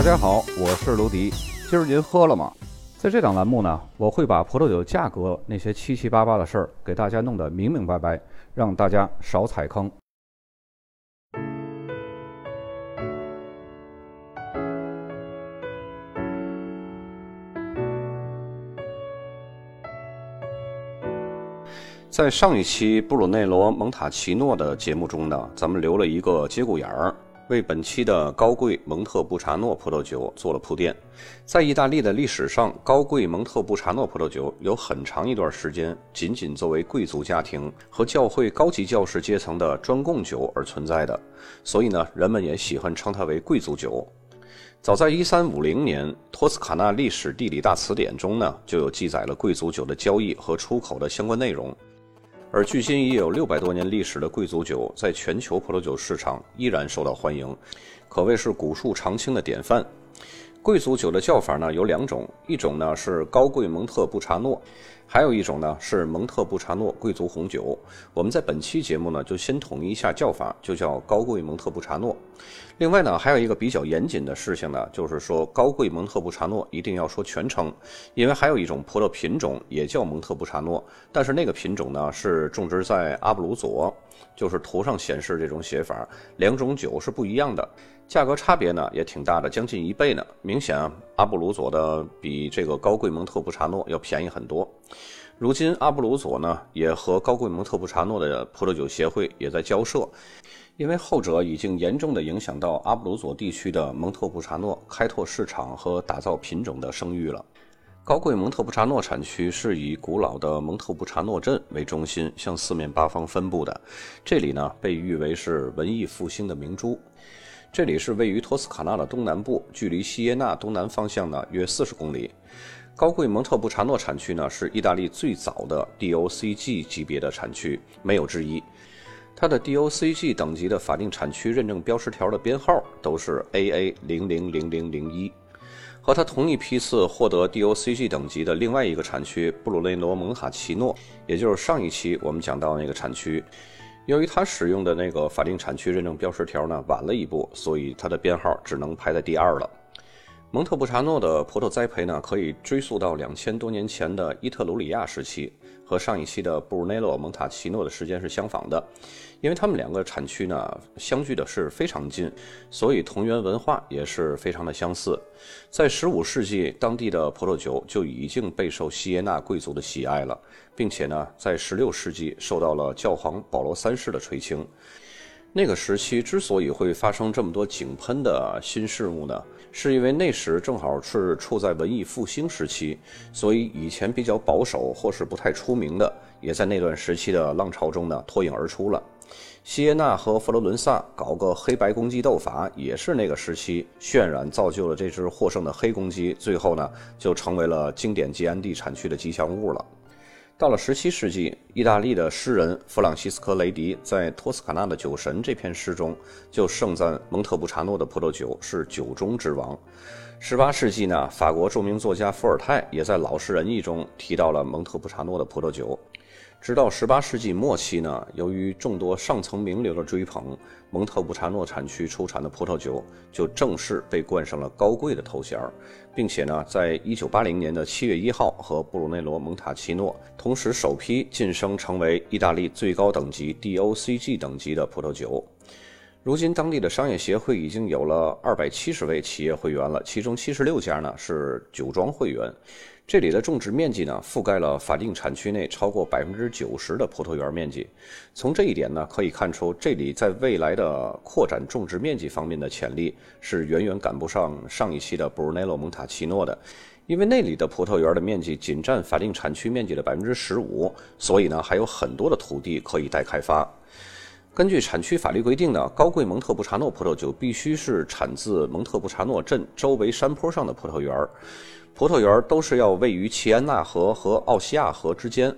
大家好，我是卢迪。今儿您喝了吗？在这档栏目呢，我会把葡萄酒价格那些七七八八的事儿给大家弄得明明白白，让大家少踩坑。在上一期布鲁内罗蒙塔奇诺的节目中呢，咱们留了一个节骨眼儿，为本期的高贵蒙特布查诺葡萄酒做了铺垫。在意大利的历史上，高贵蒙特布查诺葡萄酒有很长一段时间仅仅作为贵族家庭和教会高级教士阶层的专供酒而存在的，所以呢，人们也喜欢称它为贵族酒。早在1350年，《托斯卡纳历史地理大词典》中呢，就有记载了贵族酒的交易和出口的相关内容。而距今已有六百多年历史的贵族酒，在全球葡萄酒市场依然受到欢迎，可谓是古树常青的典范。贵族酒的叫法呢有两种，一种呢是高贵蒙特布查诺。还有一种呢是蒙特布查诺贵族红酒，我们在本期节目呢就先统一一下叫法，就叫高贵蒙特布查诺。另外呢还有一个比较严谨的事情呢，就是说高贵蒙特布查诺一定要说全称，因为还有一种葡萄品种也叫蒙特布查诺，但是那个品种呢是种植在阿布鲁佐，就是图上显示这种写法，两种酒是不一样的。价格差别呢也挺大的，将近一倍呢。明显阿布鲁佐的比这个高贵蒙特布查诺要便宜很多。如今阿布鲁佐呢也和高贵蒙特布查诺的葡萄酒协会也在交涉，因为后者已经严重的影响到阿布鲁佐地区的蒙特布查诺开拓市场和打造品种的声誉了。高贵蒙特布查诺产区是以古老的蒙特布查诺镇为中心向四面八方分布的，这里呢被誉为是文艺复兴的明珠。这里是位于托斯卡纳的东南部，距离锡耶纳东南方向呢约四十公里。高贵蒙特布查诺产区呢是意大利最早的 DOCG 级别的产区，没有之一。它的 DOCG 等级的法定产区认证标识条的编号都是 AA 零零零零零一。和它同一批次获得 DOCG 等级的另外一个产区布鲁内罗蒙塔奇诺，也就是上一期我们讲到那个产区。由于它使用的那个法定产区认证标识条呢晚了一步，所以它的编号只能排在第二了。蒙特布查诺的葡萄栽培呢，可以追溯到两千多年前的伊特鲁里亚时期，和上一期的布鲁内洛蒙塔奇诺的时间是相仿的。因为他们两个产区呢相距的是非常近，所以同源文化也是非常的相似。在十五世纪，当地的葡萄酒就已经备受锡耶纳贵族的喜爱了，并且呢，在十六世纪受到了教皇保罗三世的垂青。那个时期之所以会发生这么多井喷的新事物呢，是因为那时正好是处在文艺复兴时期，所以以前比较保守或是不太出名的，也在那段时期的浪潮中呢脱颖而出了。锡耶纳和佛罗伦萨搞个黑白公鸡斗法，也是那个时期渲染造就了这只获胜的黑公鸡，最后呢就成为了经典吉安地产区的吉祥物了。到了十七世纪，意大利的诗人弗朗西斯科·雷迪在《托斯卡纳的酒神》这篇诗中就盛赞蒙特布查诺的葡萄酒是酒中之王。十八世纪呢，法国著名作家伏尔泰也在《老实人一》中提到了蒙特布查诺的葡萄酒。直到十八世纪末期呢，由于众多上层名流的追捧，蒙特布查诺产区出产的葡萄酒就正式被冠上了高贵的头衔，并且呢，在一九八零年的七月一号和布鲁内罗蒙塔奇诺同时首批晋升成为意大利最高等级 DOCG 等级的葡萄酒。如今，当地的商业协会已经有了二百七十位企业会员了，其中七十六家呢是酒庄会员。这里的种植面积呢，覆盖了法定产区内超过百分之九十的葡萄园面积。从这一点呢，可以看出，这里在未来的扩展种植面积方面的潜力是远远赶不上上一期的布鲁内洛蒙塔奇诺的，因为那里的葡萄园的面积仅占法定产区面积的百分之十五，所以呢，还有很多的土地可以待开发。根据产区法律规定呢，高贵蒙特布查诺葡萄酒必须是产自蒙特布查诺镇周围山坡上的葡萄园儿。葡萄园儿都是要位于齐安纳河和奥西亚河之间，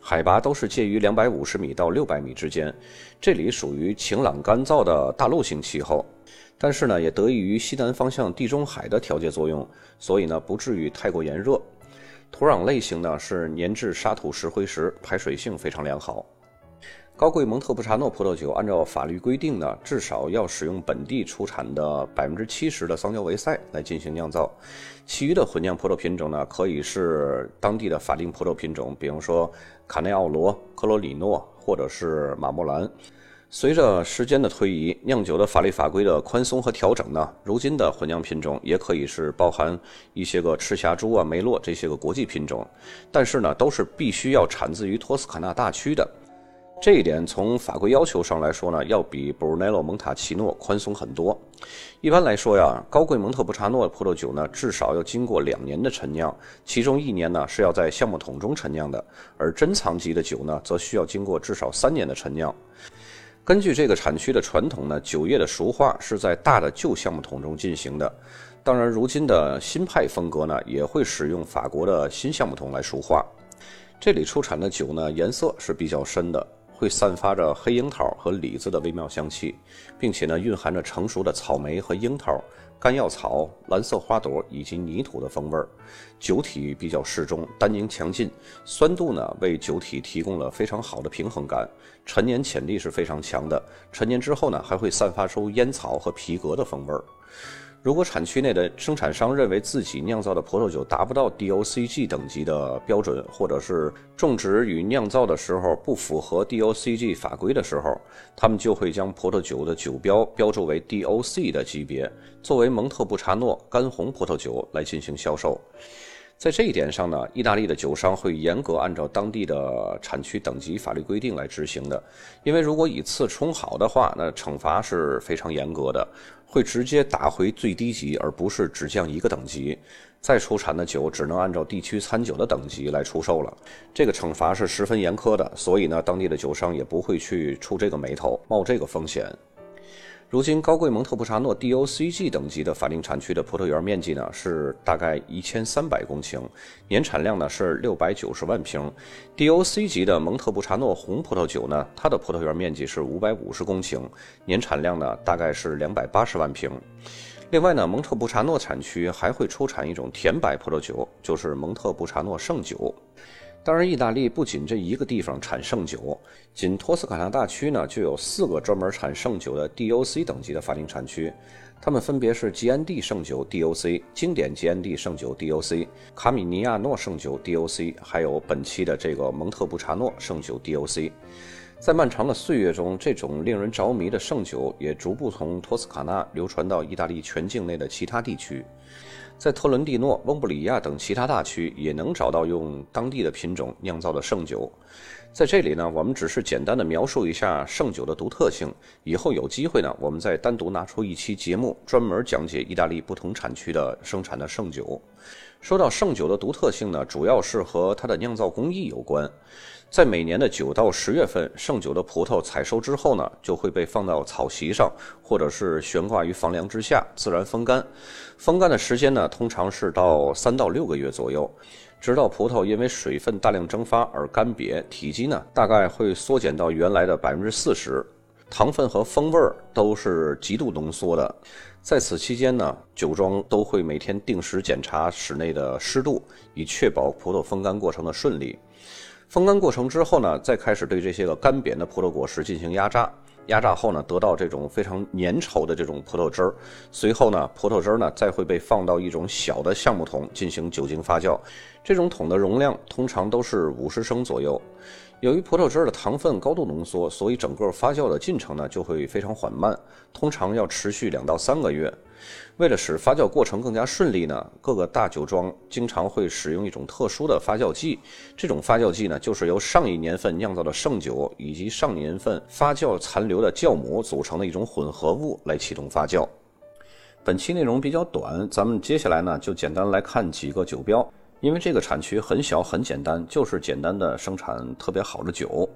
海拔都是介于两百五十米到六百米之间。这里属于晴朗干燥的大陆性气候，但是呢，也得益于西南方向地中海的调节作用，所以呢，不至于太过炎热。土壤类型呢是粘质沙土石灰石，排水性非常良好。高贵蒙特布查诺葡萄酒按照法律规定呢，至少要使用本地出产的百分之七十的桑娇维塞来进行酿造，其余的混酿葡萄品种呢，可以是当地的法定葡萄品种，比如说卡内奥罗、科罗里诺或者是马莫兰。随着时间的推移，酿酒的法律法规的宽松和调整呢，如今的混酿品种也可以是包含一些个赤霞珠啊、梅洛这些个国际品种，但是呢，都是必须要产自于托斯卡纳大区的。这一点从法规要求上来说呢，要比 Brunello 蒙塔奇诺宽松很多。一般来说呀，高贵蒙特布查诺葡萄酒呢，至少要经过两年的陈酿，其中一年呢是要在橡木桶中陈酿的，而珍藏级的酒呢，则需要经过至少三年的陈酿。根据这个产区的传统呢，酒液的熟化是在大的旧橡木桶中进行的。当然，如今的新派风格呢，也会使用法国的新橡木桶来熟化。这里出产的酒呢，颜色是比较深的。会散发着黑樱桃和李子的微妙香气，并且呢，蕴含着成熟的草莓和樱桃、干药草、蓝色花朵以及泥土的风味儿。酒体比较适中，单宁强劲，酸度呢为酒体提供了非常好的平衡感。陈年潜力是非常强的，陈年之后呢，还会散发出烟草和皮革的风味儿。如果产区内的生产商认为自己酿造的葡萄酒达不到 DOCG 等级的标准，或者是种植与酿造的时候不符合 DOCG 法规的时候，他们就会将葡萄酒的酒标标注为 DOC 的级别，作为蒙特布查诺干红葡萄酒来进行销售。在这一点上呢，意大利的酒商会严格按照当地的产区等级法律规定来执行的。因为如果以次充好的话，那惩罚是非常严格的，会直接打回最低级，而不是只降一个等级。再出产的酒只能按照地区餐酒的等级来出售了。这个惩罚是十分严苛的，所以呢，当地的酒商也不会去出这个眉头，冒这个风险。如今，高贵蒙特布查诺 DOCG 等级的法定产区的葡萄园面积呢是大概一千三百公顷，年产量呢是六百九十万瓶。DOC 级的蒙特布查诺红葡萄酒呢，它的葡萄园面积是五百五十公顷，年产量呢大概是两百八十万瓶。另外呢，蒙特布查诺产区还会出产一种甜白葡萄酒，就是蒙特布查诺圣酒。当然，意大利不仅这一个地方产圣酒，仅托斯卡纳大区呢就有四个专门产圣酒的 DOC 等级的法定产区，它们分别是吉安蒂圣酒 DOC、经典吉安蒂圣酒 DOC、卡米尼亚诺圣酒 DOC，还有本期的这个蒙特布查诺圣酒 DOC。在漫长的岁月中，这种令人着迷的圣酒也逐步从托斯卡纳流传到意大利全境内的其他地区。在特伦蒂诺、翁布里亚等其他大区也能找到用当地的品种酿造的圣酒。在这里呢，我们只是简单的描述一下圣酒的独特性。以后有机会呢，我们再单独拿出一期节目，专门讲解意大利不同产区的生产的圣酒。说到圣酒的独特性呢，主要是和它的酿造工艺有关。在每年的九到十月份，剩酒的葡萄采收之后呢，就会被放到草席上，或者是悬挂于房梁之下，自然风干。风干的时间呢，通常是到三到六个月左右，直到葡萄因为水分大量蒸发而干瘪，体积呢大概会缩减到原来的百分之四十，糖分和风味儿都是极度浓缩的。在此期间呢，酒庄都会每天定时检查室内的湿度，以确保葡萄风干过程的顺利。风干过程之后呢，再开始对这些个干瘪的葡萄果实进行压榨。压榨后呢，得到这种非常粘稠的这种葡萄汁儿。随后呢，葡萄汁儿呢再会被放到一种小的橡木桶进行酒精发酵。这种桶的容量通常都是五十升左右。由于葡萄汁儿的糖分高度浓缩，所以整个发酵的进程呢就会非常缓慢，通常要持续两到三个月。为了使发酵过程更加顺利呢，各个大酒庄经常会使用一种特殊的发酵剂。这种发酵剂呢，就是由上一年份酿造的圣酒以及上年份发酵残留的酵母组成的一种混合物来启动发酵。本期内容比较短，咱们接下来呢就简单来看几个酒标，因为这个产区很小很简单，就是简单的生产特别好的酒。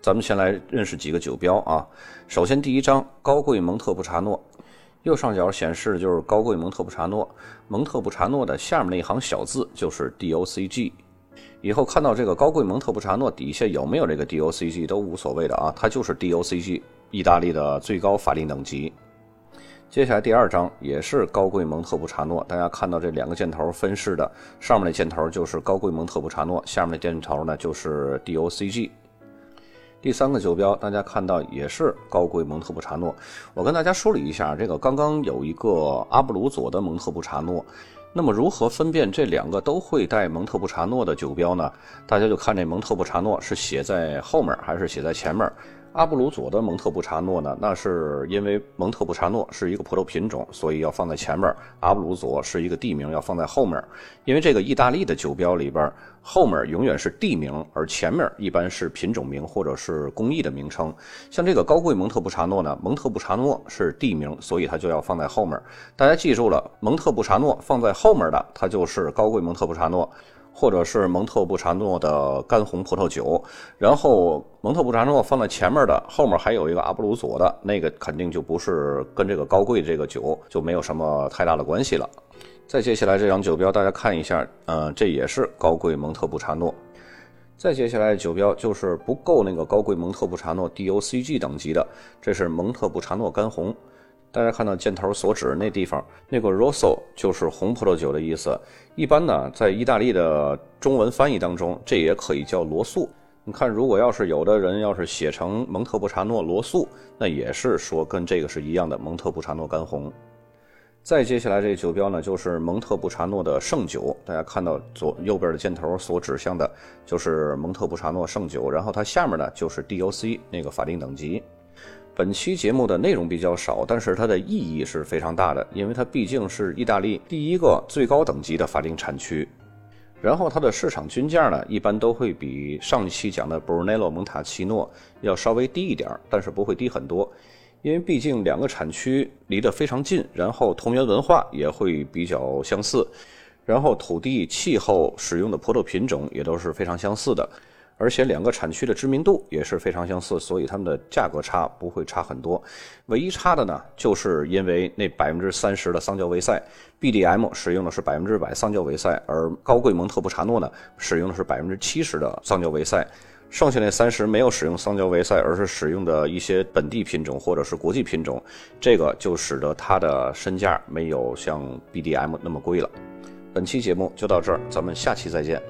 咱们先来认识几个酒标啊。首先第一张高贵蒙特布查诺。右上角显示就是高贵蒙特布查诺，蒙特布查诺的下面那一行小字就是 DOCG。以后看到这个高贵蒙特布查诺底下有没有这个 DOCG 都无所谓的啊，它就是 DOCG，意大利的最高法定等级。接下来第二张也是高贵蒙特布查诺，大家看到这两个箭头分饰的，上面的箭头就是高贵蒙特布查诺，下面的箭头呢就是 DOCG。第三个酒标，大家看到也是高贵蒙特布查诺。我跟大家梳理一下，这个刚刚有一个阿布鲁佐的蒙特布查诺。那么如何分辨这两个都会带蒙特布查诺的酒标呢？大家就看这蒙特布查诺是写在后面还是写在前面。阿布鲁佐的蒙特布查诺呢？那是因为蒙特布查诺是一个葡萄品种，所以要放在前面。阿布鲁佐是一个地名，要放在后面。因为这个意大利的酒标里边，后面永远是地名，而前面一般是品种名或者是工艺的名称。像这个高贵蒙特布查诺呢，蒙特布查诺是地名，所以它就要放在后面。大家记住了，蒙特布查诺放在后面的，它就是高贵蒙特布查诺。或者是蒙特布查诺的干红葡萄酒，然后蒙特布查诺放在前面的，后面还有一个阿布鲁佐的那个，肯定就不是跟这个高贵这个酒就没有什么太大的关系了。再接下来这张酒标，大家看一下，嗯，这也是高贵蒙特布查诺。再接下来酒标就是不够那个高贵蒙特布查诺 DOCG 等级的，这是蒙特布查诺干红。大家看到箭头所指那地方，那个 Rosso 就是红葡萄酒的意思。一般呢，在意大利的中文翻译当中，这也可以叫罗素。你看，如果要是有的人要是写成蒙特布查诺罗素，那也是说跟这个是一样的蒙特布查诺干红。再接下来这酒标呢，就是蒙特布查诺的圣酒。大家看到左右边的箭头所指向的，就是蒙特布查诺圣酒。然后它下面呢，就是 DOC 那个法定等级。本期节目的内容比较少，但是它的意义是非常大的，因为它毕竟是意大利第一个最高等级的法定产区。然后它的市场均价呢，一般都会比上一期讲的 Brunello 蒙塔奇诺要稍微低一点，但是不会低很多，因为毕竟两个产区离得非常近，然后同源文化也会比较相似，然后土地、气候、使用的葡萄品种也都是非常相似的。而且两个产区的知名度也是非常相似，所以它们的价格差不会差很多。唯一差的呢，就是因为那百分之三十的桑娇维塞，BDM 使用的是百分之百桑娇维塞，而高贵蒙特布查诺呢，使用的是百分之七十的桑娇维塞，剩下那三十没有使用桑娇维塞，而是使用的一些本地品种或者是国际品种，这个就使得它的身价没有像 BDM 那么贵了。本期节目就到这儿，咱们下期再见。